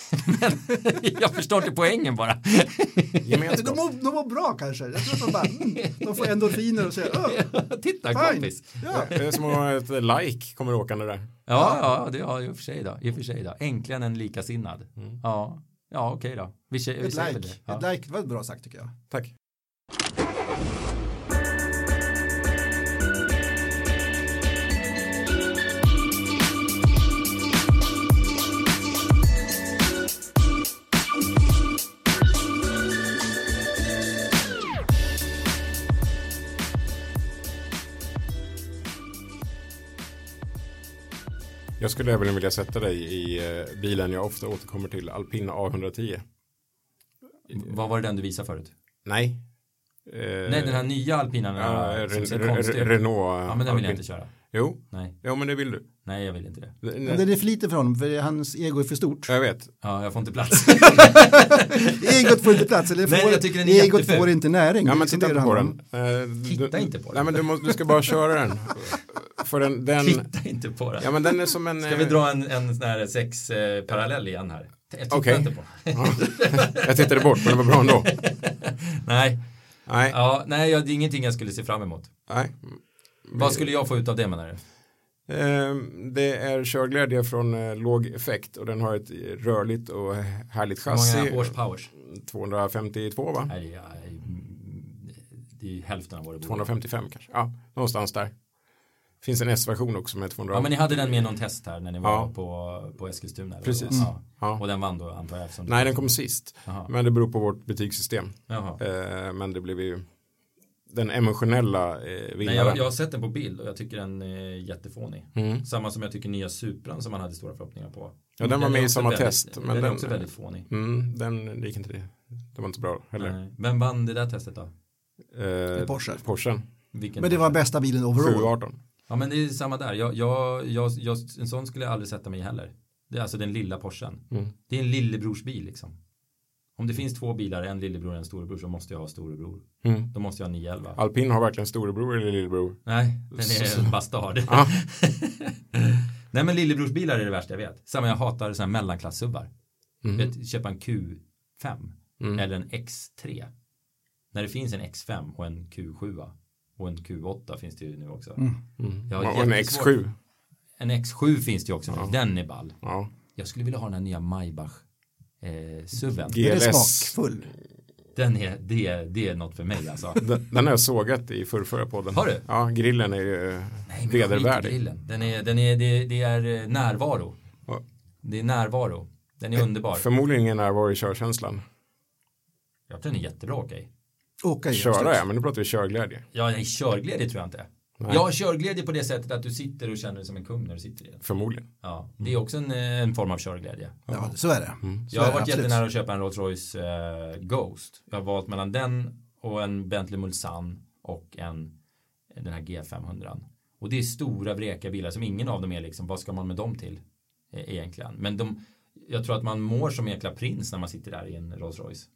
Men jag förstår inte poängen bara. De mår, de mår bra kanske. Jag tror att de bara, mm, de får endorfiner och säger, "Åh, Titta fine. kompis. Ja. Det är som att ett like kommer åkande där. Ja, ja, det ja, i och för sig då. I och för sig då. Äntligen en likasinnad. Ja, ja okej då. Vi, vi Ett like. det. Ja. Ett like var bra sagt tycker jag. Tack. Jag skulle även vilja sätta dig i eh, bilen jag ofta återkommer till, Alpina A110. Vad var det den du visade förut? Nej. Eh, Nej, den här nya alpinan ja. Renault. Ja, men den vill jag Alpin. inte köra. Jo, Nej, ja men det vill du. Nej jag vill inte det. Men det är för lite för honom, för hans ego är för stort. Jag vet. Ja, jag får inte plats. Egot får inte plats, eller Nej, får, jag tycker den är egot jätteful. får inte näring. Ja men titta inte på den. Eh, Titta inte på den. Nej men du, måste, du ska bara köra den. För den, den Titta inte på den. ja men den är som en... Ska vi eh, dra en, en sån här sex eh, parallell igen här? Jag tittar Okej. inte på. Ja. Jag tittade bort men det var bra ändå. Nej, Nej, ja, nej jag, det är ingenting jag skulle se fram emot. nej. Vad skulle jag få ut av det menar du? Eh, Det är körglädje från eh, låg effekt och den har ett rörligt och härligt Hur många chassi. horsepowers? 252 va? Nej, ja, det är hälften av vad det borde. 255 kanske. Ja, någonstans där. Finns en S-version också med 200. Ja, men ni hade den med någon test här när ni var Ja. på, på Eskilstuna? Precis. Ja. Ja. Och den vann då antar jag? Nej, den kom sist. Jaha. Men det beror på vårt betygssystem. Jaha. Eh, Men det blev ju den emotionella eh, Nej, vinnaren. jag, jag har sett den på bild och jag tycker den är jättefånig. Mm. Samma som jag tycker nya Supran som man hade stora förhoppningar på. Ja, den var med är i samma väldigt- test, men den, är den- också väldigt fånig. Mm, den gick inte det. Det var inte bra heller. Nej. Vem vann det där testet då? Eh, Porsche. Porsche. Vilken Men det var bästa bilen overall. 718. Ja men det är samma där. Jag, jag, jag, jag, en sån skulle jag aldrig sätta mig i heller. Det är alltså den lilla Porschen. Mm. Det är en lillebrorsbil liksom. Om det finns två bilar, en lillebror och en storebror så måste jag ha storebror. Mm. Då måste jag ha 911. Alpin har varken storebror eller lillebror. Nej, den är bastard. Ja. Nej men lillebrorsbilar är det värsta jag vet. Samma jag hatar sådana här mellanklassubbar. Mm. Vet, köpa en Q5 Mm. eller en X3. När det finns en X5 och en Q7 och en Q8 finns det ju nu också. Mm. Jag har Och en jättesvårt- X7. En X7 finns det ju också nu. Den är ball. Ja. Jag skulle vilja ha den här nya Maybach eh, suven. G- Den är GLS. smakfull. Den är, det, är- det är något för mig alltså. Den, den har jag sågat i förrförra podden. Har du? Ja, grillen är ju eh, Nej, vedervärdig. grillen. Den är, den är, det, det är eh, närvaro. Ja. Det är närvaro. Den är underbar. Förmodligen ingen närvaro i körkänslan. Jag tror den är jättebra okej. Åka i Köra ja, men nu pratar vi körglädje. Ja, nej, körglädje tror jag inte. Nej. Jag har körglädje på det sättet att du sitter och känner dig som en kung när du sitter i den. Förmodligen. Ja, det är också en, eh, en form av körglädje. Ja, så är det. Så Jag har varit absolut. jättenära att köpa en Rolls Royce eh, Ghost. Jag har valt mellan den och en Bentley Mulsanne och en den här G500. Och det är stora vreka bilar som ingen av dem är liksom, vad ska man med dem till eh, egentligen? Men de, jag tror att man mår som en jäkla prins när man sitter där i en Rolls Royce.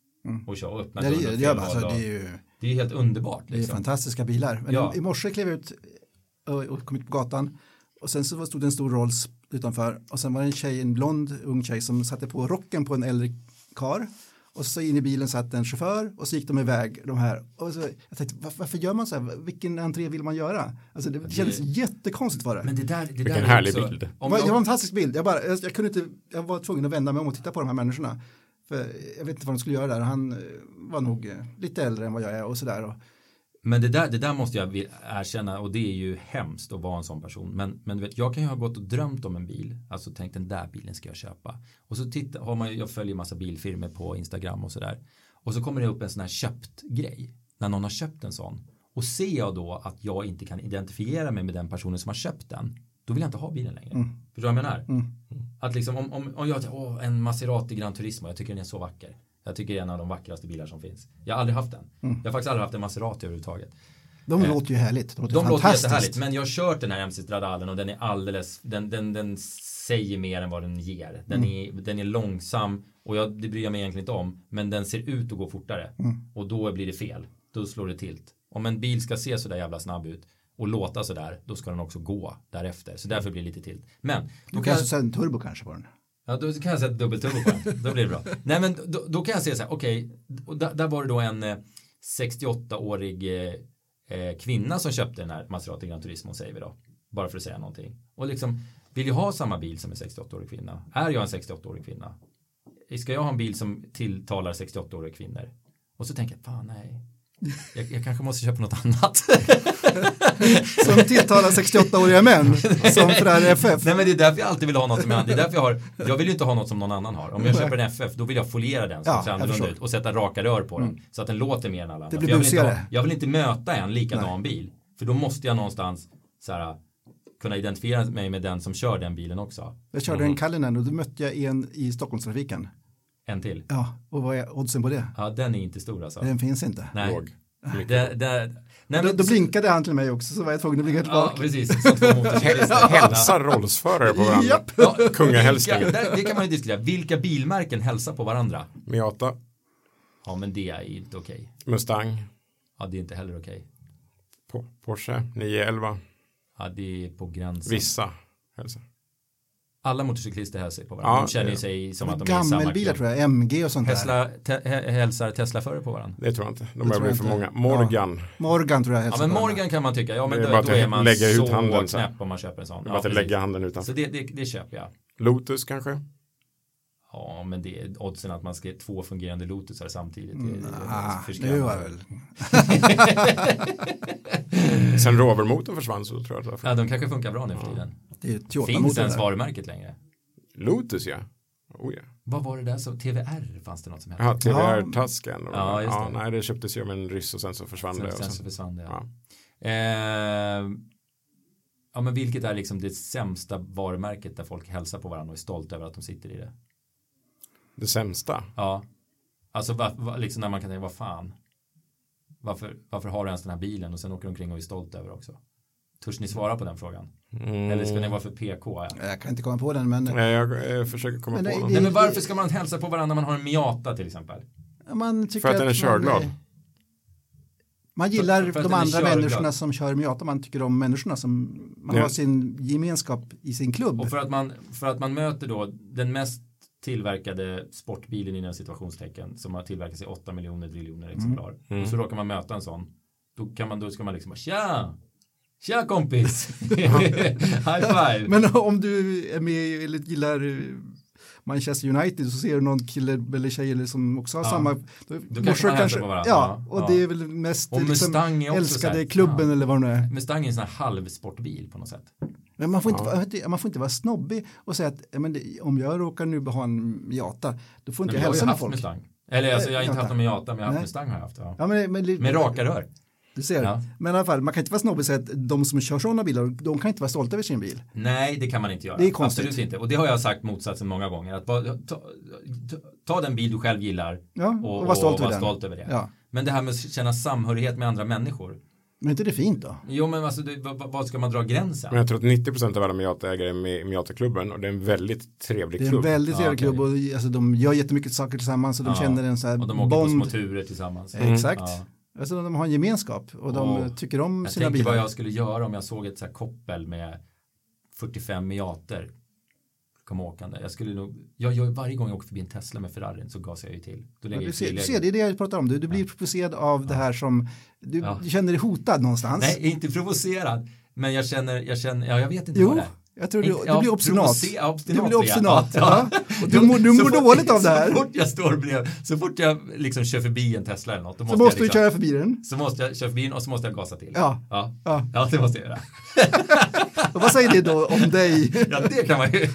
Och kör och öppnar Mm. Det, det, alltså, det är ju det är helt underbart. det är Liksom. fantastiska bilar. Men Ja. i morse klev jag ut och, och kom ut på gatan och sen så stod det en stor Rolls utanför och sen var det en tjej, en blond ung tjej som satte på rocken på en äldre kar och så in i bilen satt en chaufför och så gick de iväg de här. Och så, jag tänkte, varför, varför gör man så här? Vilken entré vill man göra? Alltså det, kändes jättekonstigt var det. Men det där, det där Vilken är härlig också, bild. Om det var en fantastisk bild. Jag, bara, jag, jag, kunde inte, jag var tvungen att vända mig om och titta på de här människorna. För jag vet inte vad de skulle göra där. Han eh, var nog eh, lite äldre än vad jag är och sådär. Men det där, det där måste jag erkänna och det är ju hemskt att vara en sån person. Men, men du vet, jag kan ju ha gått och drömt om en bil. Alltså tänkt den där bilen ska jag köpa. Och så titta, har man, jag följer massa bilfirmor på Instagram och sådär. Och så kommer det upp en sån här köpt grej. När någon har köpt en sån. Och ser jag då att jag inte kan identifiera mig med den personen som har köpt den. Då vill jag inte ha bilen längre. Förstår du vad jag menar? Mm. Att liksom om, om, om jag åh, en Maserati Gran Turismo, jag tycker den är så vacker. Jag tycker det är en av de vackraste bilar som finns. Jag har aldrig haft den. Mm. Jag har faktiskt aldrig haft en Maserati överhuvudtaget. De Eh, låter ju härligt. De låter, De låter jättehärligt, men jag har kört den här MC Stradalen och den är alldeles, den, den, den säger mer än vad den ger. Den, Mm. är, den är långsam och jag, det bryr jag mig egentligen inte om, men den ser ut att gå fortare. Mm. Och då blir det fel. Då slår det tilt. Om en bil ska se sådär jävla snabb ut och låta sådär, då ska den också gå därefter. Så därför blir det lite tilt. Men, då Du kan sätta en turbo kanske på den. Ja, då kan jag sätta dubbelturbo på den. Då blir det bra. Nej, men då, då kan jag säga så här, okej, och där, där var det då en eh, 68-årig eh, eh, kvinna som köpte den här Maserati Gran Turismo, säger vi då. Bara för att säga någonting. Och liksom, vill jag ha samma bil som en 68-årig kvinna? Är jag en 68-årig kvinna? Ska jag ha en bil som tilltalar 68-åriga kvinnor? Och så tänker jag, fan nej. Jag, jag kanske måste köpa något annat. Som tilltalar 68-åriga män. Som för det FF. Nej men det är därför jag alltid vill ha något som jag, det är därför jag har, jag vill ju inte ha något som någon annan har. Om jag köper en FF, då vill jag foliera den så Ja, ser annorlunda ut och sätta raka rör på den. Så att den låter mer än alla andra. blir För jag, vill inte ha, jag vill inte möta en likadan bil. För då måste jag någonstans så här, kunna identifiera mig med den som kör den bilen också. Jag körde en Cullinan och då mötte jag en i Stockholmstrafiken. En till. Ja, och vad är oddsen på det? Ja, den är inte stor alltså. Den finns inte. Nej. Låg. Det, det, nej, Då, men- då blinkade han till mig också så var jag tvungen att blinka Ja, tillbaka. precis. Som två motorcyklister. Hälsar rollsförare på varandra. Japp. Ja, Kungahälsningen. Det kan man ju diskutera. Vilka bilmärken hälsar på varandra? Miata, Ja, men det är inte okej. Mustang, Ja, det är inte heller okej. Po- Porsche 911, Ja, det är på gränsen. vissa hälsar. Alla motorcyklister hälsar på varandra. Ja, de känner det- sig som att de är i samma klubb. tror jag, MG och sånt där. Tesla, te, he- hälsar Tesla-förare på varandra. Det tror jag inte. De Det börjar bli för många. Morgan. Morgan tror jag Ja, hälsar men på Morgan kan man tycka, ja men Det är då, bara då är man lägga ut så handen så knäpp om man köper en sån. Det är bara att lägga handen utanför. Så det, det, det köper jag. Lotus kanske? Ja, men det är oddsen att man ska två fungerande Lotusar samtidigt. Det, det, det Ah, är för det var skrämmande. väl. Sen Rover-motorn försvann så tror jag att det var. Ja, de kanske funkar bra nu för tiden. Det är ju Finns ens där. varumärket längre? Lotus ja. Oh, ja. Vad var det där som, TVR fanns det något som hette? Ja. TVR-tasken. Ja, just det. nej, det köptes ju av en ryss och sen så försvann det. Sen, Och sen så sen, försvann det. Ja. ja. Eh, ja, men vilket är liksom det sämsta varumärket där folk hälsar på varandra och är stolta över att de sitter i det? Det sämsta. Ja. Alltså va, va, liksom när man kan tänka, vad fan. Varför, varför har du ens den här bilen och sen åker du omkring och är stolt över också? Törs ni svara på den frågan? Mm. Eller ska ni vara för PK? Ja? Jag kan inte komma på den men Nej, jag eh, försöker komma Men på det- Nej men varför ska man hälsa på varandra när man har en Miata till exempel? man tycker För att den är körglad. Man, man gillar För- för de den andra körglad. människorna som kör Miata, man tycker om människorna som man Ja. har sin gemenskap i sin klubb. Och för att man, för att man möter då den mest tillverkade sportbilen inom situationstecken som har tillverkats i 8 miljoner triljoner exemplar. Mm. Och så råkar man möta en sån. Då, kan man, då ska man liksom bara tja! Tja kompis! High five! Men om du är med eller gillar Manchester United så ser du någon kille eller tjej eller som också har Ja. samma. Då, kanske morsa man hälsar på varandra. Ja, Ja, och ja. det är väl mest Och liksom, Mustang är också älskade här, klubben fan. eller vad det nu är. Mustang är en sån här halvsportbil på något sätt. Men man får, inte, Ja. du, man får inte vara snobbig och säga att men det, om jag råkar nu ha en Miata, då får inte Men jag hälsa med folk. Mustang. Eller alltså jag har inte haft någon Miata men jag har haft Nej. Mustang har jag haft. Ja. Ja, men, men, Med raka rör. Du ser. Ja. Men i alla fall, man kan inte vara snobbig och säga att de som kör sådana bilar, de kan inte vara stolta över sin bil. Nej, det kan man inte göra. Det är konstigt. Absolut inte. Och det har jag sagt motsatsen många gånger. Att ta, ta, ta den bil du själv gillar Ja, och, och, vara stolt över var stolt över det. Ja. Men det här med att känna samhörighet med andra människor. Men är inte det fint då? Jo, men alltså, det, vad, vad ska man dra gränsen? Men jag tror att 90% av alla Miata-ägare är med i Miata-klubben och det är en väldigt trevlig Det är en klubb. väldigt trevlig klubb och alltså, de gör jättemycket saker tillsammans och de Ja. känner en så här och de åker på små bond. turer tillsammans. Exakt. Ja. Alltså, de har en gemenskap och de Och tycker om Jag sina tänker bilar. vad jag skulle göra om jag såg ett så här koppel med 45 Miater komma åkande. Jag skulle nog, jag gör varje gång jag åker förbi en Tesla med Ferrarin så gasar jag ju till. Då Ja, lägger du, jag ser, du ser, det är det jag pratar om. Du, du blir provocerad av det här som, du, Ja. du känner dig hotad någonstans. Nej, inte provocerad. Men jag känner, jag känner, ja jag vet inte Jo, vad det är. Jag tror du, du blir obstinat. Du blir obstinat. Ja. Ja. Du, mår- du mår fort- dåligt av det här. Så fort jag står bredvid, så fort jag liksom kör förbi en Tesla eller något, då Så måste, måste jag du liksom, köra förbi den. Så måste jag köra förbi den och så måste jag gasa till. Ja. Ja, Ja. ja det måste jag göra. Och vad säger det då om dig? Ja, det kan man ju.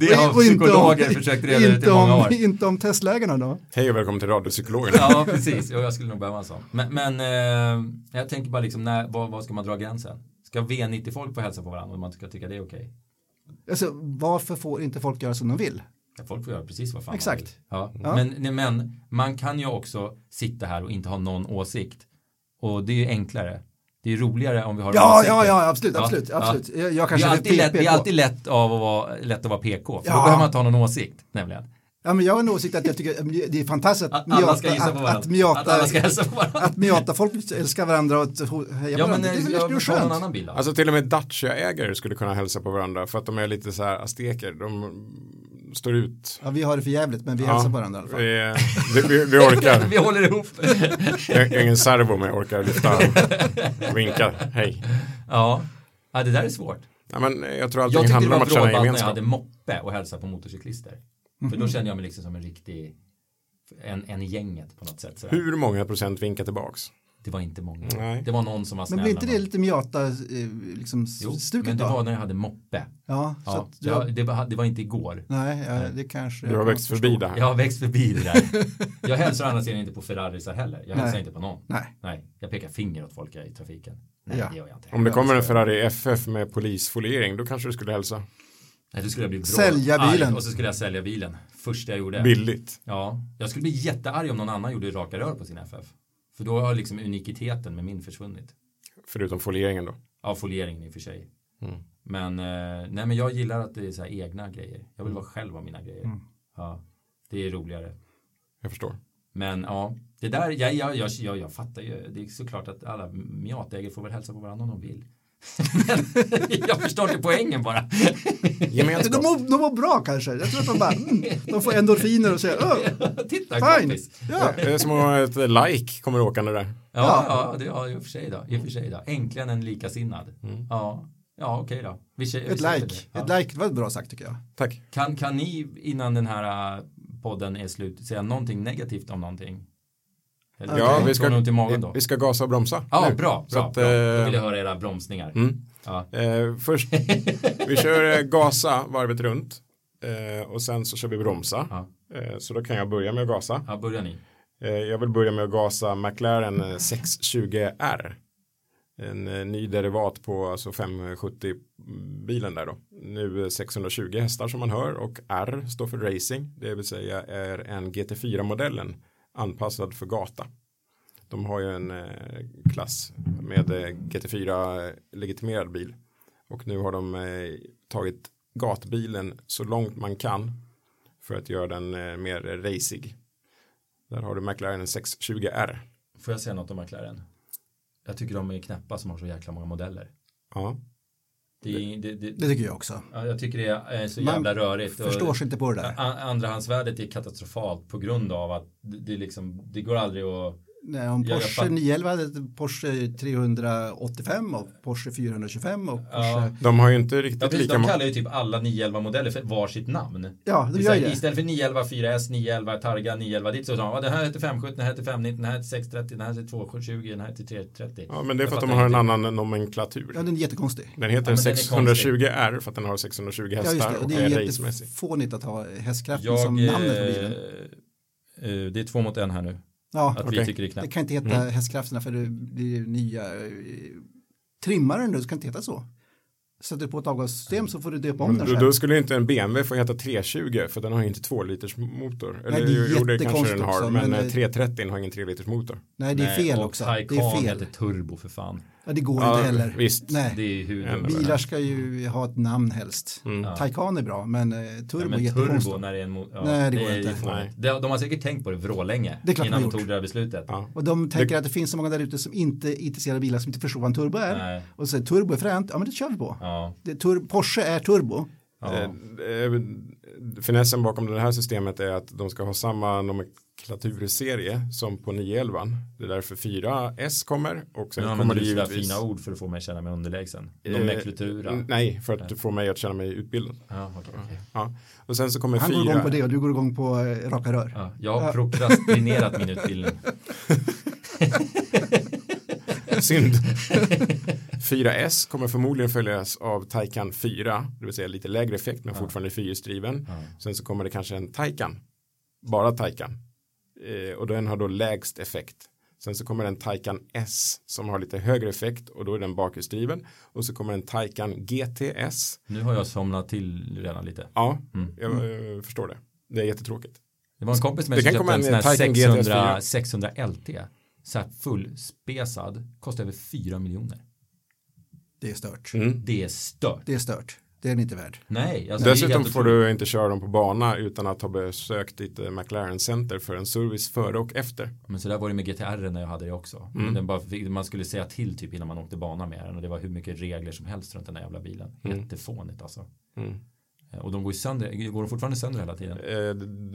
Det har Och inte om- psykologer försökt reda ut i många om, år. Inte om Tesla-ägarna då? Hej och välkommen till radiopsykologerna. Ja, precis. Jag skulle nog behöva en sån. Men, men eh, jag tänker bara liksom, när, var, var ska man dra gränsen? Ska V90-folk få hälsa på varandra om man ska tycka det är okej? Alltså, varför får inte folk göra som de vill? Ja, Folk får göra precis vad fan Exakt. man vill. Ja. Ja. Men, men man kan ju också sitta här och inte ha någon åsikt. Och det är ju enklare. Det är roligare om vi har Ja, åsikter. ja, ja, absolut, Ja, absolut, ja. absolut. Jag, jag Det kanske är, är alltid lätt, det är alltid lätt, av att vara, lätt att vara PK. För Ja. då behöver man inte ha någon åsikt, nämligen. Ja, men jag har en åsikt att jag tycker det är fantastiskt att, Att alla ska Miata- att, varandra. att, Miata, Att alla ska hälsa på varandra. att Miata-folk älskar varandra och att ho- heja Ja, men. Det är väl jag det är skönt. annan bild. Alltså till och med Dacia-ägare skulle kunna hälsa på varandra för att de är lite så här azteker. De står ut. Ja, vi har det för jävligt, men vi hälsar på varandra i alla fall. vi, vi, vi, vi orkar. vi håller ihop. Jag har ingen servo men jag orkar lyfta och vinka. Hej. ja. ja, det där är svårt. Ja, men jag tror Jag allting tyckte det handlar om var att känna brådbart när jag gemenskap. hade moppe och hälsa på motorcyklister. För Mhm. då kände jag mig liksom som en riktig en, en i gänget på något sätt. Sådär. Hur många procent vinkar tillbaks? Det var inte många. Nej. Det var någon som var snäll. Men blir inte det lite Miata eh, liksom Jo, stuket men det då? var när jag hade moppe. Ja, så Ja, att jag, det, var, det var inte igår. nej, ja, det kanske Du har växt kan förbi förstå. det här. Jag har växt förbi det där. Jag hälsar sidan inte på Ferrarisar heller. Jag hälsar Nej. inte på någon. Nej, Nej, jag pekar finger åt folk i trafiken. Nej, Ja. det gör jag inte. Om det kommer en Ferrari FF med polisfoliering då kanske du skulle hälsa. Nej, skulle jag bli. Sälja bilen. Arg, och så skulle jag sälja bilen. Första jag gjorde. Billigt. Ja, jag skulle bli jättearg om någon annan gjorde raka rör på sin FF. För då har liksom unikiteten med min försvunnit. Förutom folieringen då. Ja, folieringen i och för sig. Mm. Men, eh, nej men jag gillar att det är så här egna grejer. Jag vill vara själv av mina grejer. Mm. Ja, det är roligare. Jag förstår. Men ja, det där, jag, jag, jag, jag, jag fattar ju. Det är såklart att alla Miata-ägare får väl hälsa på varandra om de vill. Men jag förstår inte poängen bara. Gemenskap. de, mår, de mår bra kanske. Jag tror att de bara, mm, de får endorfiner och säger, oh, Titta fine. kompis. Ja. Det är som att ett like kommer åkande där. Ja, ja, det, ja, i och för sig då. I och för sig då. Äntligen en likasinnad. Ja, ja okej då. Vi, vi Ett like, det. Ja. ett like, det var bra sagt tycker jag. Tack. Kan, kan ni innan den här äh, podden är slut säga någonting negativt om någonting? Eller Ja, vi ska, vi, vi ska gasa och bromsa. Ja, nu. bra. Så bra, att, bra. Eh, vill jag höra era bromsningar. Mm. Ja. Eh, först, vi kör eh, gasa varvet runt. Eh, och sen så kör vi bromsa. Ja. Eh, så då kan jag börja med att gasa. ja, börjar ni. Eh, jag vill börja med att gasa McLaren eh, 620R. En ny derivat på alltså 570 bilen där då. Nu eh, 620 hästar som man hör och R står för racing. Det vill säga är en GT4-modellen anpassad för gata. De har ju en eh, klass med eh, GT4 legitimerad bil. Och nu har de eh, tagit gatbilen så långt man kan för att göra den mer racig. Där har du McLaren 620R. Får jag säga något om McLaren? Jag tycker de är knäppa som har så jäkla många modeller. Ja. Det, det, det, Det tycker jag också. ja, jag tycker det är så Man jävla rörigt. Förstår sig inte på det där. Andrahandsvärdet är katastrofalt på grund av att det, det, liksom, det går aldrig att Nej, om Porsche fatt- 911 hade ett Porsche 385 och Porsche 425 och Porsche... Ja. De har ju inte riktigt Ja, precis, lika de kallar ju typ alla 911 modeller för varsitt namn. Ja, Det de är gör det. Istället för 911 4S, 911 Targa, 911 dit så sa de, den här heter 570, den här heter 590, den här heter 630, den här heter 220, den här heter 330. Ja, men det är för att de har en annan nomenklatur. Ja, den är jättekonstig. Den heter Ja, men den är 620R för att den har 620 Ja, just hästar det. Och och det är är jättefånigt att ha hästkraften Jag, som namnet på bilen. eh, eh, det är två mot en här nu. Ja, Att vi okej. tycker det är det kan inte heta Mm. hästkrafterna för det blir nya eh, trimmaren nu, så kan inte heta så. Sätter du på ett avgassystem så får du döpa om Men den då, själv. då skulle inte en BMW få heta 320 för den har inte 2 liters motor. Eller Nej, det är jo, det kanske den har, också, men, men, eh, eh, 330 har ingen 3 liters motor. Nej, det är Nej, fel och också. Taycan Det är fel. heter turbo för fan. Ja, det går Ja, inte heller. visst. Nej. Det är hur Eller- Bilar ska ju ha ett namn helst. Mm. Ja. Taycan är bra, men eh, turbo Ja, är men turbo när det är en mo- ja, Nej, det går är inte. Nej. De, de har säkert tänkt på det vrålänge Det är klart innan de tog det här beslutet. Ja. Och de tänker att det finns så många där ute som inte är intresserade av bilar som inte förstår vad en turbo är. Nej. Och säger turbo är fränt, ja men det kör vi på. Ja. Det, tur, Porsche är turbo. Ja. Eh, eh, Finessen bakom det här systemet är att de ska ha samma nomenklaturserie som på 911. Det är därför 4S kommer och sen Nu kommer det givetvis fina ord för att få mig att känna mig underlägsen. Eh, Nomenklatura. Nej, för att få mig att känna mig utbildad. Ja, okej, okej. Ja. Och sen så kommer Han går igång på fyra. det och du går igång på eh, raka rör. Ja, jag har prokrastinerat min utbildning. Synd. 4S kommer förmodligen följas av Taycan 4, det vill säga lite lägre effekt men fortfarande fyrhjulsdriven. Ja. Sen så kommer det kanske en Taycan, bara Taycan. Eh, och den har då lägst effekt. Sen så kommer en Taycan S som har lite högre effekt och då är den bakhjulsdriven. Och så kommer en Taycan GTS. Nu har jag somnat till redan lite. Ja, Mm. jag eh, förstår det. Det är jättetråkigt. Det var en kompis med som komma köpte en en sån här Taycan GTS 600, 600 LT. Så här fullspesad. Kostar över 4 miljoner. Det är stört. Mm. Det är stört. Det är stört. Det är den inte värd. Nej. Alltså Dessutom får du inte köra dem på bana utan att ha besökt ditt eh, McLaren Center för en service före och efter. Men så där var det med GTR när jag hade det också. Mm. Den bara, man skulle säga till typ innan man åkte bana med den och det var hur mycket regler som helst runt den där jävla bilen. Mm. Jättefånigt alltså. Mm. Eh, Och de går sönder, går de fortfarande sönder hela tiden? Eh,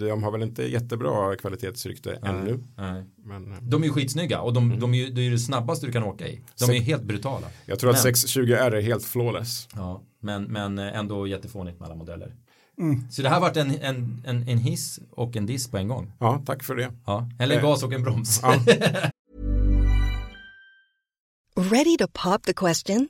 De har väl inte jättebra kvalitetsrykte ännu. Nej. Men eh, De är ju skitsnygga och de, de är ju, det är ju det snabbaste du kan åka i. De är helt brutala. jag tror att Men- 620R är helt flawless. Ja, men, men ändå jättefånigt med alla modeller. Mm. Så det här har varit en, en, en, en hiss och en diss på en gång. Ja, tack för det. Ja. Eller en Eh. gas och en broms. Ja. Ready to pop the question?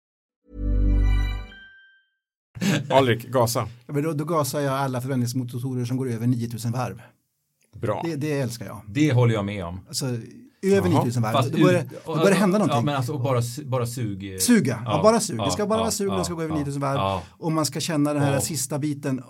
Alrik, gasa. Ja, men Då, då gasar jag alla förbränningsmotorer som går över 9000 varv. Bra. Det, det älskar jag. Det håller jag med om. Alltså över Jaha. 9000 varv. Fast Då börjar, då börjar det hända någonting. Ja, men alltså och bara, bara sug. Suga, ja, bara sug. det ska bara ja, vara sug och ja, det ska gå över ja, 9000 varv. Ja, Och man ska känna den här Ja. sista biten.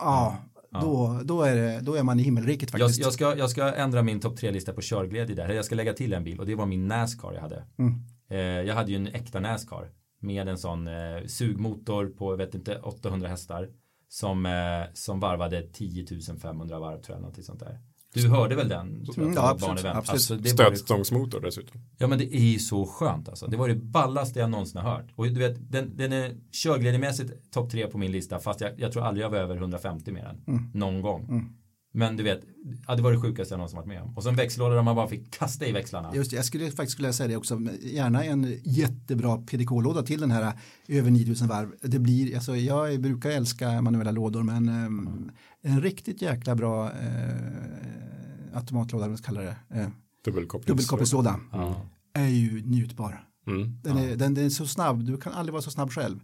Ja, då, då, är det, då är man i himmelriket jag, faktiskt. jag, ska, jag ska ändra min topp tre-lista på körglädje där. Jag ska lägga till en bil och det var min Nascar jag hade. Mm. Eh, jag hade ju en äkta Nascar med en sån eh, sugmotor på, jag vet inte, 800 hästar. Som, eh, som varvade 10 500 varv tror jag, någonting sånt där. Du hörde väl den? tror jag, Mm, ja, absolut, absolut. Alltså, det var ju- Stötstångsmotor dessutom. Ja men det är ju så skönt alltså. Det var det ballaste jag någonsin har hört. Och du vet, den, den är körglädjemässigt topp tre på min lista fast jag, jag tror aldrig jag var över 150 med den. Mm. Någon gång. Men du vet, ja, det var det sjukaste jag någonsin varit med om. Och så en växellåda där man bara fick kasta i växlarna. Just det, jag skulle faktiskt skulle säga det också, gärna en jättebra PDK-låda till den här över 9000 varv. Det blir, alltså jag brukar älska manuella lådor men ehm, en riktigt jäkla bra eh, automatlåda, vad ska kalla det, eh, Dubbelkopplings- dubbelkopplingslåda Ja. är ju njutbar. Mm. Den, är, den, den är så snabb, du kan aldrig vara så snabb själv.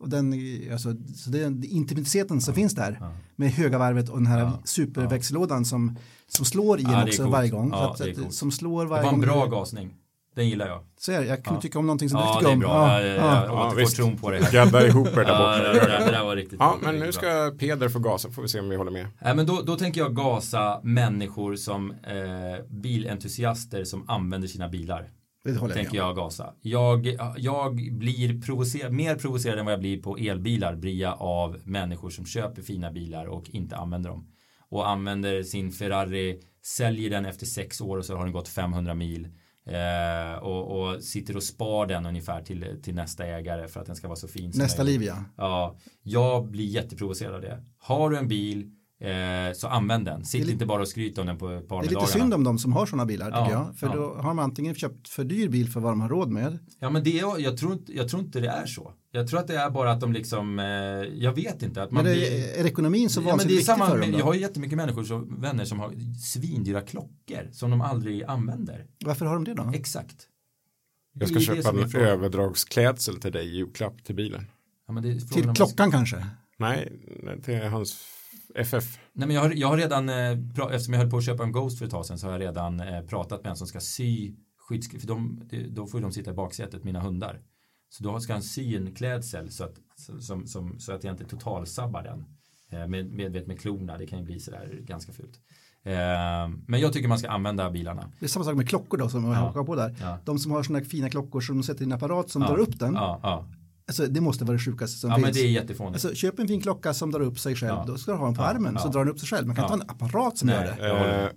Och den, alltså, så det är intimiteten som finns där med höga varvet och den här superväxellådan som, som slår i Ja, en det också coolt. varje gång. Ja, att, det att, som slår Det varje var en gång. bra gasning. Den gillar jag. Så är det, jag kunde Ja. tycka om någonting som du Ja, tycker det är om. bra. Ja, jag, ja. jag Ja, återfår visst. tron på det här. Gadda ihop er där Ja, borta. det, det, det där var riktigt Ja, men nu ska Peder få gasa, får vi se om vi håller med. Nej, men då, då tänker jag gasa människor som eh, bilentusiaster som använder sina bilar. Det håller jag tänker om. jag gasa. Jag, jag blir provocerad, mer provocerad än vad jag blir på elbilar blir jag av människor som köper fina bilar och inte använder dem. Och använder sin Ferrari, säljer den efter sex år och så har den gått 500 mil. Eh, och, och sitter och spar den ungefär till, till nästa ägare för att den ska vara så fin som Nästa liv ja. Ja, jag blir jätteprovocerad av det. Har du en bil eh, så använd den. Sitt inte bara och skryt om den på Det är lite synd om de som har sådana bilar tycker Ja, jag. För ja. då har man antingen köpt för dyr bil för vad de har råd med. Ja men det är, jag, tror inte, jag tror inte det är så. Jag tror att det är bara att de liksom, eh, jag vet inte. Att man Men det, blir, är ekonomin så vansinnigt viktig samma, för dem då? jag har ju jättemycket människor som, vänner som har svindyra klockor som de aldrig använder. Varför har de det då? Exakt. Jag ska köpa en överdragsklädsel till dig i julklapp till bilen. Ja, Till klockan kanske? Nej, till hans FF. Nej men jag har, jag har redan, eh, eftersom jag höll på att köpa en Ghost för ett tag sedan så har jag redan eh, pratat med en som ska sy skyddsklädsel, för de, då får de sitta i baksätet, mina hundar. Så då ska han sy en klädsel så att, som, som, så att jag inte totalsabbar den. Eh, med, med, vet, med klorna, det kan ju bli sådär ganska fult. Men jag tycker man ska använda bilarna. Det är samma sak med klockor då som jag Ja. hakar på där. Ja. De som har sådana fina klockor som de sätter i en apparat som Ja. drar upp den. Ja, ja. Alltså, det måste vara det sjukaste som ja men finns. det är jättefånigt. Alltså, köp en fin klocka som drar upp sig själv, Ja. då ska du ha den på Ja, armen så ja. drar den upp sig själv. Man kan Ja. inte ha en apparat som Nej. gör det. Jag Eh,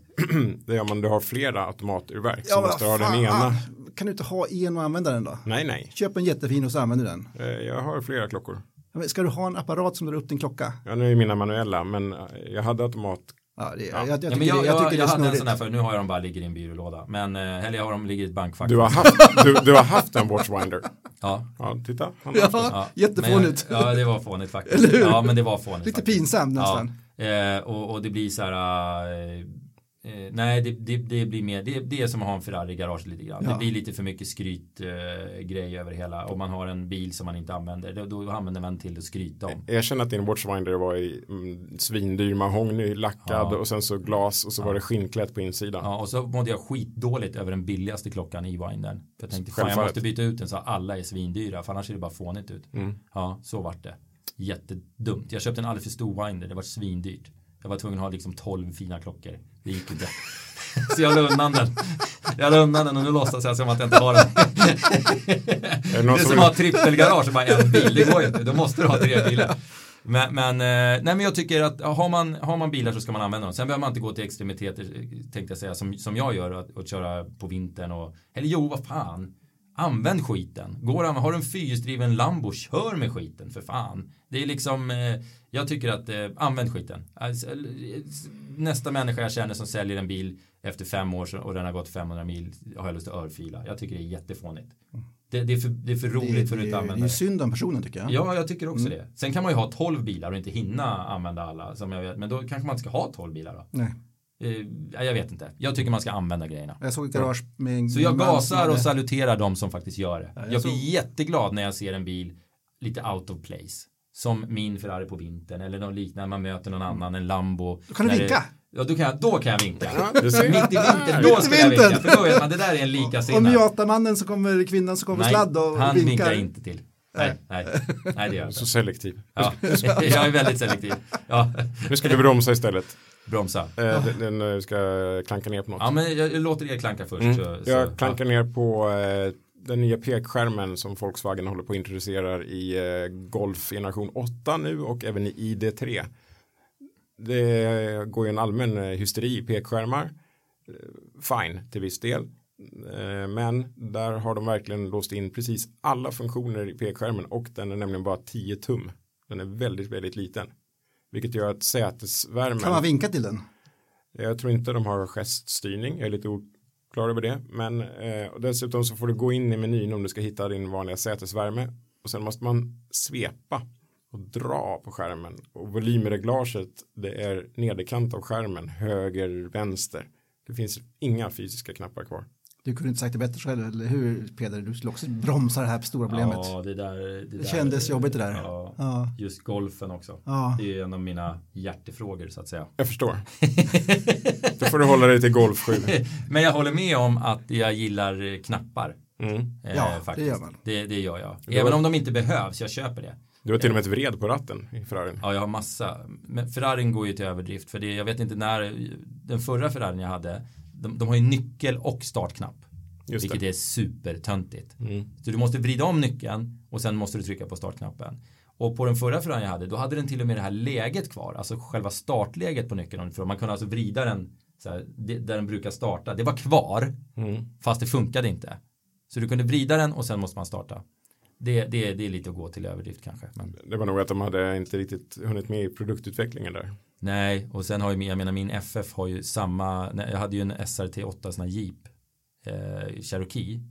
det gör man, du har flera automaturverk. Så Ja, måste du vad ha den fan. ena. Kan du inte ha en och använda den då? Nej, nej. Köp en jättefin och så använder du den. Eh, jag har flera klockor. Ja, men Ska du ha en apparat som drar upp din klocka? Ja, nu är mina manuella, men eh, jag hade automat. Ja, det, Ja. Jag, jag, tycker ja, men jag, det, jag, jag tycker jag, det är hade en sån här för nu har jag dem bara ligger i en byrålåda. Men, eh, eller jag har dem ligger i ett bankfack. Du har haft, du, du har haft en Watchwinder. Ja. Ja, titta. Ja, Ja, jättefånigt. men jag- Ja, det var fånigt faktiskt. Ja, men det var fånigt. Lite faktiskt. pinsamt nästan. Ja, eh, och, och det blir så här. Eh, eh, nej, det, det, det blir mer. Det, det är som att ha en Ferrari i garaget lite grann. Ja. Det blir lite för mycket skryt eh, över hela. Om man har en bil som man inte använder. Då, då använder man till att skryta om. Jag känner att din Watchwinder var i mm, svindyr mahogny, lackad Ja. och sen så glas och så var det skinnklätt på insidan. Ja, och så mådde jag skitdåligt över den billigaste klockan i Windern. För jag tänkte, fan jag måste byta ut den så alla är svindyra. För annars ser det bara fånigt ut. Mm. Ja, så vart det. Jättedumt. Jag köpte en alldeles för stor Winder. Det var svindyrt. Jag var tvungen att ha liksom 12 fina klockor. Det gick inte. Så jag la undan den. Jag la undan den och nu låtsas jag som att jag inte har den. Är det Det någon är som att ha trippelgarage och bara en bil. Det går ju inte. Då måste du ha tre bilar. Men, men, eh, nej, men jag tycker att har man, har man bilar så ska man använda dem. Sen behöver man inte gå till extremiteter, eh, tänkte jag säga, som, som jag gör, att, att köra på vintern och, eller jo, vad fan. Använd skiten. Går han, har du en fyrhjulsdriven Lambo, kör med skiten för fan. Det är liksom, eh, jag tycker att, eh, använd skiten. Alltså, eh, nästa människa jag känner som säljer en bil efter fem år och den har gått 500 mil har jag lust att örfila. Jag tycker det är jättefånigt. Det, det, är, för, det är för roligt det, för att det, inte det använda är ju det. synd om personen tycker jag. Ja, jag tycker också det. Sen kan man ju ha 12 bilar och inte hinna använda alla som jag vet. Men då kanske man inte ska ha 12 bilar då. Nej. Eh, jag vet inte. Jag tycker man ska använda grejerna. Jag såg ett garage med en Så jag gasar och saluterar de som faktiskt gör det. Ja, jag jag såg- blir jätteglad när jag ser en bil lite out of place. Som min Ferrari på vintern eller något liknande. Man möter någon annan, en Lambo. Då kan du vinka. Ja, då kan jag, då kan jag vinka. Ja. Mitt i vintern, då ska jag vinka. För då vet man, det där är en Och likasinnad. Miata-mannen som kommer, kvinnan som kommer Nej, sladd och han vinkar. vinkar inte till. Nej, nej, nej det gör jag inte. Så selektiv. Ja, jag är väldigt selektiv. Ja, Nu ska du bromsa istället. Bromsa. Eh, den, den eh, ska klanka ner på något. Ja, men jag, jag låter er klanka först. Mm. Så, så, Jag klankar ner på eh, den nya pekskärmen som Volkswagen håller på att introducera i eh, Golf generation 8 nu och även i ID3. Det går ju en allmän eh, hysteri i pekskärmar. Eh, Fine till viss del. Men där har de verkligen låst in precis alla funktioner i pekskärmen och den är nämligen bara 10 tum. Den är väldigt, väldigt liten. Vilket gör att sätesvärmen Kan man vinka till den? jag tror inte de har geststyrning, jag är lite oklar över det. Men eh, och dessutom så får du gå in i menyn om du ska hitta din vanliga sätesvärme. Och sen måste man svepa och dra på skärmen. Och volymreglaget det är nederkant av skärmen, höger, vänster. Det finns inga fysiska knappar kvar. Du kunde inte sagt det bättre själv, eller hur Peder? Du skulle också bromsa det här stora problemet. Ja, det där. Det, där, kändes jobbigt det där. Ja, Ja. Just golfen också. Ja. Det är en av mina hjärtefrågor så att säga. Jag förstår. Då får du hålla dig till Golf 7. Men jag håller med om att jag gillar knappar. Mm. Eh, Ja, det faktiskt. gör man. Det, det gör jag. Det Även var- om de inte behövs, jag köper det. Du har till och med ett vred på ratten i Ferrarin. Ja, jag har massa. Men Ferrarin går ju till överdrift. För det, jag vet inte när, den förra Ferrarin jag hade, de, de har ju nyckel och startknapp. Just vilket det. är supertöntigt. Mm. Så du måste vrida om nyckeln och sen måste du trycka på startknappen. Och på den förra Ferrarin jag hade, då hade den till och med det här läget kvar. Alltså själva startläget på nyckeln. För man kunde alltså vrida den här, där den brukar starta. Det var kvar, Mm. fast det funkade inte. Så du kunde vrida den och sen måste man starta. Det, det, det är lite att gå till överdrift kanske. Men Det var nog att de hade inte riktigt hunnit med i produktutvecklingen där. Nej, och sen har ju, jag menar min FF har ju samma, jag hade ju en SRT 8 sån här Jeep, eh, Cherokee.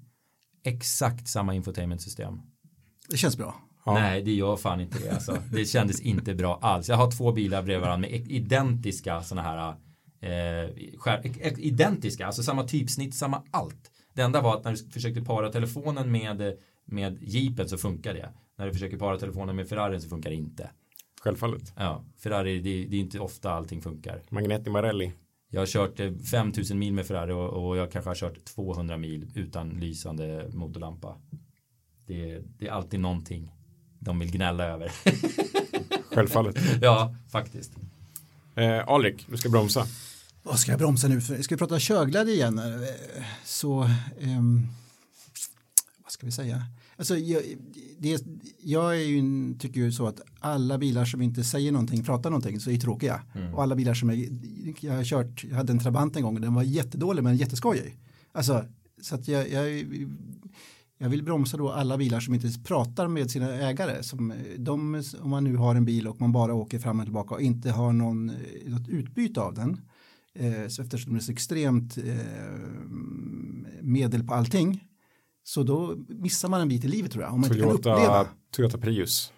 Exakt samma infotainmentsystem. Det känns bra. Ja. Nej, det gör fan inte det alltså. Det kändes inte bra alls. Jag har två bilar bredvid varandra med identiska sådana här eh, skär, identiska, alltså samma typsnitt, samma allt. Det enda var att när du försökte para telefonen med, med jeepen så funkar det. När du försöker para telefonen med Ferrarin så funkar det inte. Självfallet. Ja, Ferrari, det, det är inte ofta allting funkar. Magneti Marelli. Jag har kört eh, 5000 mil med Ferrari och, och jag kanske har kört 200 mil utan lysande motorlampa. Det, det är alltid någonting de vill gnälla över. Självfallet. ja, faktiskt. Eh, Alrik, du ska bromsa. Vad ska jag bromsa nu? för? Ska vi prata körglädje igen? Eh, Så, ehm, vad ska vi säga? Alltså, jag, det, jag är ju, tycker ju så att alla bilar som inte säger någonting, pratar någonting, så är tråkiga. Och alla bilar som är, jag har kört, jag hade en Trabant en gång och den var jättedålig men jätteskojig. Alltså, så att jag, jag, jag vill bromsa då alla bilar som inte pratar med sina ägare. Som de, om man nu har en bil och man bara åker fram och tillbaka och inte har någon, eh, något utbyte av den. Eh, så eftersom det är så extremt eh, medel på allting. Så då missar man en bit i livet tror jag. Om man inte kan uppleva. Toyota, Toyota Prius.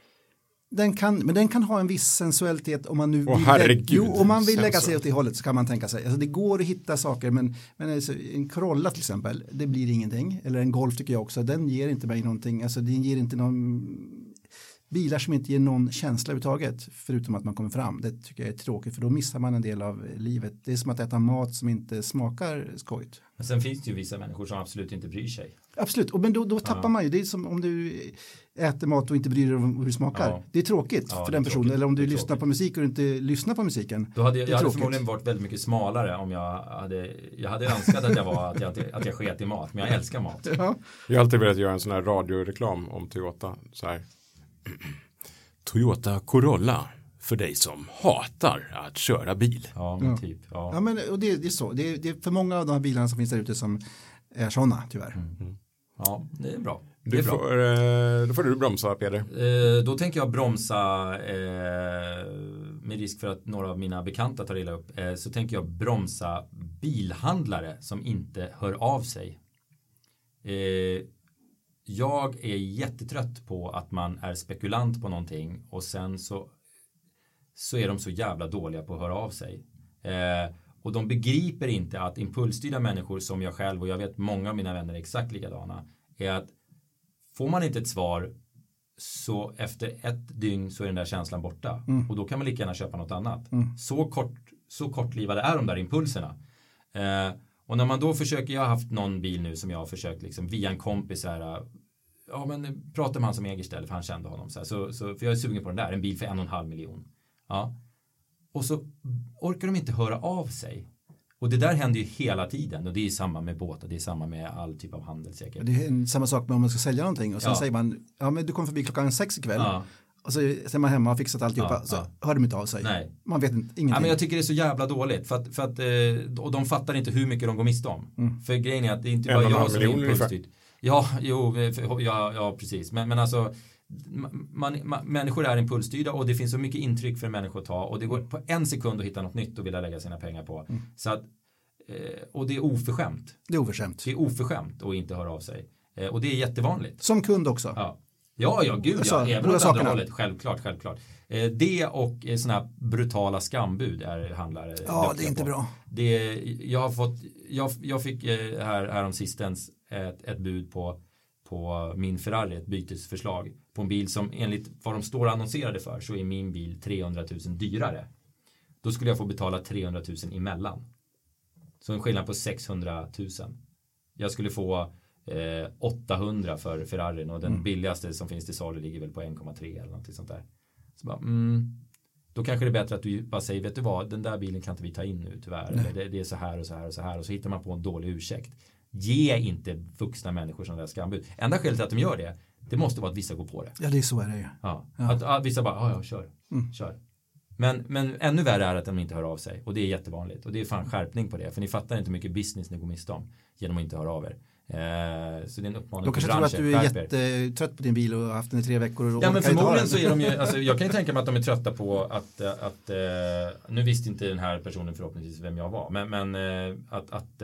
Den kan, men den kan ha en viss sensualitet om man nu Åh, vill, herregud, jo, om man vill lägga sig åt det hållet så kan man tänka sig. Alltså det går att hitta saker men, men alltså, en Corolla till exempel, det blir ingenting. Eller en Golf tycker jag också, den ger inte mig någonting. Alltså den ger inte någon bilar som inte ger någon känsla överhuvudtaget förutom att man kommer fram. Det tycker jag är tråkigt för då missar man en del av livet. Det är som att äta mat som inte smakar skojigt. Men sen finns det ju vissa människor som absolut inte bryr sig. Absolut, och men då, då tappar man ju. Det är som om du äter mat och inte bryr dig om hur det smakar. Ja. Det är tråkigt Ja, för den personen. tråkigt. Eller om du lyssnar tråkigt. på musik och inte lyssnar på musiken. Då hade jag, jag hade förmodligen varit väldigt mycket smalare om jag hade, jag hade önskat att jag var, att jag, att jag sket i mat, men jag älskar mat. Ja. Jag har alltid velat göra en sån här radioreklam om Toyota. Så här. Toyota Corolla för dig som hatar att köra bil. Ja, men typ. Ja, Ja. men och det, det är så. Det är, det är för många av de här bilarna som finns där ute som är sådana tyvärr. Ja, det är bra. Det Du är bra. får, eh, då får du bromsa Peder. Eh, då tänker jag bromsa eh, med risk för att några av mina bekanta tar illa upp. Så tänker jag bromsa bilhandlare som inte hör av sig. Jag är jättetrött på att man är spekulant på någonting och sen så så är de så jävla dåliga på att höra av sig. Eh, och de begriper inte att impulsstyrda människor som jag själv och jag vet många av mina vänner är exakt likadana är att får man inte ett svar så efter ett dygn så är den där känslan borta och då kan man lika gärna köpa något annat. Så, kort, så kortlivade är de där impulserna. Eh, och när man då försöker, jag har haft någon bil nu som jag har försökt liksom via en kompis här, ja men prata med han som äger stället för han kände honom så här, så, så, för jag är sugen på den där, en bil för en och en halv miljon. Ja. Och så orkar de inte höra av sig. Och det där händer ju hela tiden och det är samma med båtar, det är samma med all typ av handel säkert. Det är en, samma sak med om man ska sälja någonting och sen Ja. säger man ja men du kommer förbi klockan sex ikväll Ja. och så är man hemma och fixat alltihopa Ja, så ja. hör de inte av sig. Nej. Man vet inte, ingenting. Ja, men jag tycker det är så jävla dåligt för att, för att eh, och de fattar inte hur mycket de går miste om. Mm. För grejen är att det är inte bara jag som är impulsstyrd. Ja, jo, eh, för- ja, ja, precis. Men, men alltså man, man, människor är impulsstyrda och det finns så mycket intryck för en människa att ta och det går på en sekund att hitta något nytt och vilja lägga sina pengar på. Mm. Så att, eh, och det är oförskämt. Det är oförskämt. Det är oförskämt att inte höra av sig. Eh, och det är jättevanligt. Som kund också. Ja, ja, ja gud Alltså, ja. Även åt andra hållet. Självklart, självklart. Eh, det och sådana här brutala skambud är handlare Ja, det är inte på. bra. Det, jag har fått, jag, jag fick här, här om sistens ett, ett bud på, på min Ferrari, ett bytesförslag på en bil som enligt vad de står annonserade för så är min bil 300 000 dyrare. Då skulle jag få betala 300 000 emellan. Så en skillnad på 600 000. Jag skulle få eh, 800 för Ferrarin och den Mm. billigaste som finns till salu ligger väl på 1,3 eller något sånt där. Så bara, mm, då kanske det är bättre att du bara säger, vet du vad, den där bilen kan inte vi ta in nu tyvärr. Det, det är så här och så här och så här och så hittar man på en dålig ursäkt. Ge inte vuxna människor sådana där skambud. Enda skälet till att de gör det, det måste vara att vissa går på det. Ja, det är så är det ju. Ja. Ja. Att, att vissa bara, ja ja, kör, Mm. kör. Men, men ännu värre är att de inte hör av sig och det är jättevanligt och det är fan skärpning på det för ni fattar inte hur mycket business ni går miste om genom att inte höra av er. Eh, så det är en uppmaning De kanske tror att du är jättetrött på din bil och har haft den i tre veckor. Och Ja men förmodligen så är de ju, alltså, jag kan ju tänka mig att de är trötta på att, eh, att eh, nu visste inte den här personen förhoppningsvis vem jag var, men, men att, att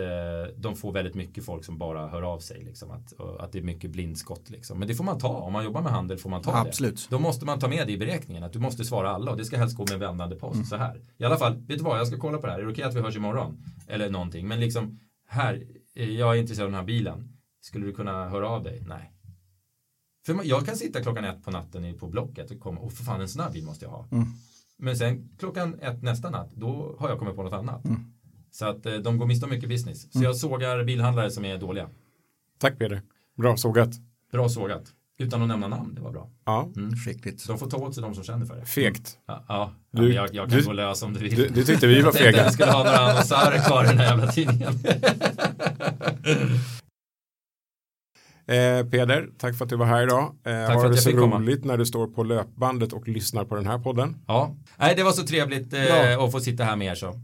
de får väldigt mycket folk som bara hör av sig, liksom, att, att det är mycket blindskott. Liksom. Men det får man ta, om man jobbar med handel får man ta det. Absolut. Då måste man ta med det i beräkningen, att du måste svara alla och det ska helst gå med vändande post Mm. så här. I alla fall, vet du vad, jag ska kolla på det här, är det okej att vi hörs imorgon? Eller någonting, men liksom här, jag är intresserad av den här bilen, skulle du kunna höra av dig? Nej. För jag kan sitta klockan ett på natten på Blocket och komma, och för fan en sån här bil måste jag ha. Mm. Men sen klockan ett nästa natt, då har jag kommit på något annat. Mm. Så att eh, de går miste om mycket business. Så jag sågar bilhandlare som är dåliga. Tack Peder. Bra sågat. Bra sågat. Utan att nämna namn, det var bra. Ja, Skickligt. Så de får ta åt sig de som känner för det. fegt. Ja, ja. Du- jag, jag kan du- gå lös om du vill. Du, du tyckte vi var Jag tänkte att fega. jag skulle ha några annonsörer kvar i den här jävla tidningen. Eh, Peder, tack för att du var här idag. Eh, för har att det jag så fick komma. roligt när du står på löpbandet och lyssnar på den här podden. Ja, nej det var så trevligt eh, att få sitta här med er så.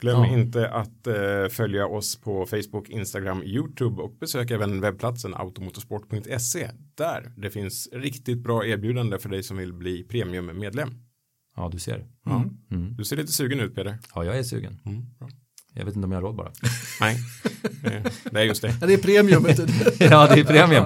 Glöm Ja. inte att eh, följa oss på Facebook, Instagram, YouTube och besök även webbplatsen automotorsport.se där det finns riktigt bra erbjudande för dig som vill bli premiummedlem. Ja, du ser. Ja. Mm. Du ser lite sugen ut Peder. Ja, jag är sugen. Mm, bra. Jag vet inte om jag har råd bara. Nej, Eh, det är just det. Ja, det är premium. ja, det är premium.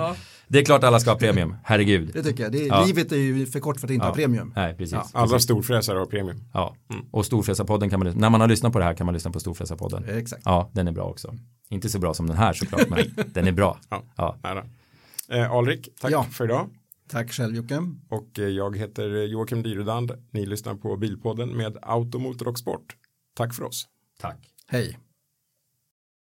Det är klart alla ska ha premium. Herregud. det tycker jag. Det är, Ja. Livet är ju för kort för att inte Ja. ha premium. Nej, precis. Ja. Alla storfräsare har premium. Ja, och Storfräsarpodden kan man, när man har lyssnat på det här kan man lyssna på Storfräsarpodden. Exakt. Ja, den är bra också. Inte så bra som den här såklart, men den är bra. Ja. Ja. Nära. Eh, Alrik, tack Ja. för idag. Tack själv Jocke. Och eh, jag heter Joakim Dyrudand. Ni lyssnar på Bilpodden med Automotor och Sport. Tack för oss. Tack. Hej.